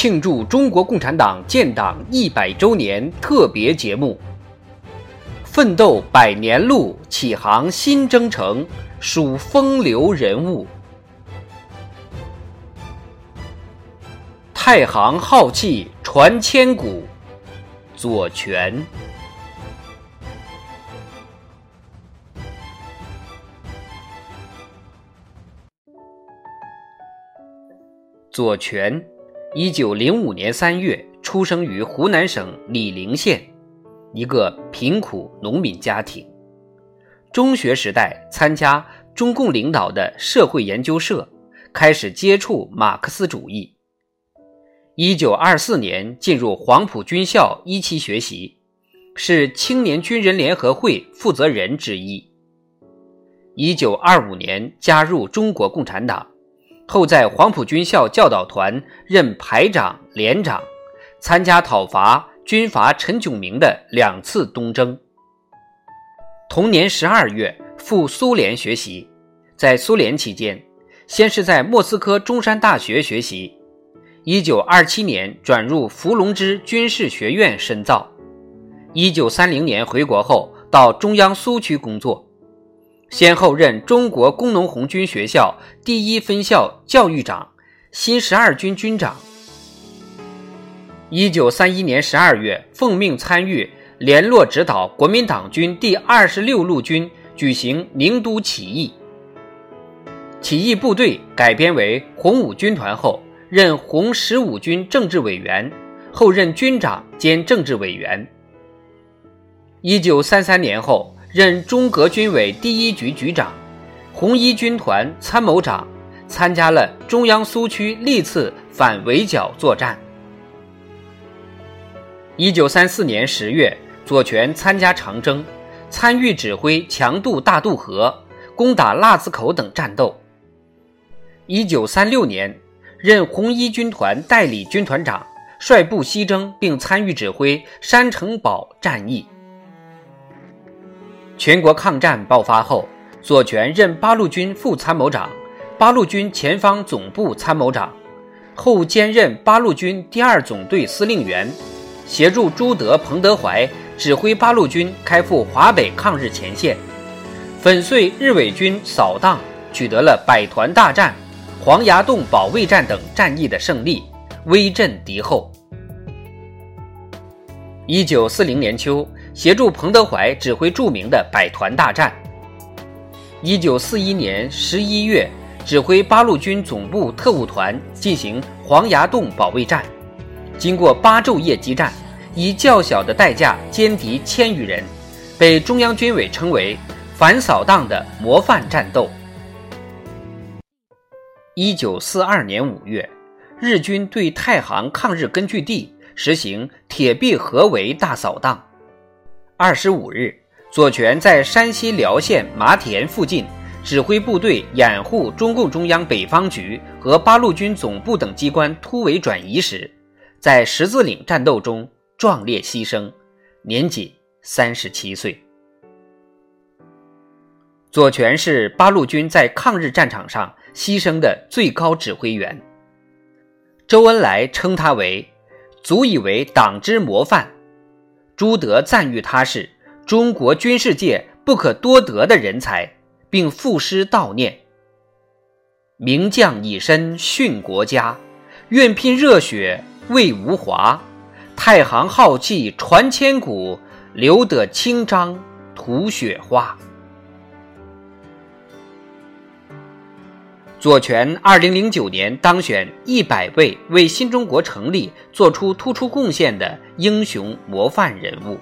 庆祝中国共产党建党一百周年特别节目。奋斗百年路，启航新征程，数风流人物。太行浩气传千古，左权。左权，一九零五年三月出生于湖南省醴陵县，一个贫苦农民家庭。中学时代参加中共领导的社会研究社，开始接触马克思主义。一九二四年进入黄埔军校一期学习，是青年军人联合会负责人之一。一九二五年加入中国共产党。后在黄埔军校教导团任排长、连长，参加讨伐军阀陈炯明的两次东征。同年十二月赴苏联学习，在苏联期间，先是在莫斯科中山大学学习，一九二七年转入伏龙芝军事学院深造，一九三零年回国后到中央苏区工作。先后任中国工农红军学校第一分校教育长、新十二军军长。一九三一年十二月，奉命参与联络指导国民党军第二十六路军举行宁都起义。起义部队改编为红五军团后，任红十五军政治委员，后任军长兼政治委员。一九三三年后。任中革军委第一局局长、红一军团参谋长，参加了中央苏区历次反围剿作战。一九三四年十月，左权参加长征，参与指挥强渡大渡河、攻打腊子口等战斗。一九三六年，任红一军团代理军团长，率部西征，并参与指挥山城堡战役。全国抗战爆发后，左权任八路军副参谋长、八路军前方总部参谋长，后兼任八路军第二总队司令员，协助朱德、彭德怀指挥八路军开赴华北抗日前线，粉碎日伪军扫荡，取得了百团大战、黄崖洞保卫战等战役的胜利，威震敌后。一九四零年秋。协助彭德怀指挥著名的百团大战。一九四一年十一月，指挥八路军总部特务团进行黄崖洞保卫战，经过八昼夜激战，以较小的代价歼敌千余人，被中央军委称为反扫荡的模范战斗。一九四二年五月，日军对太行抗日根据地实行铁壁合围大扫荡。二十五日，左权在山西辽县麻田附近指挥部队掩护中共中央北方局和八路军总部等机关突围转移时，在十字岭战斗中壮烈牺牲，年仅三十七岁。左权是八路军在抗日战场上牺牲的最高指挥员。周恩来称他为“足以为党之模范”。朱德赞誉他是中国军事界不可多得的人才，并赋诗悼念：“名将以身殉国家，愿拼热血为吴华。太行浩气传千古，留得清章吐雪花。”左权二零零九年当选一百位为新中国成立做出突出贡献的英雄模范人物。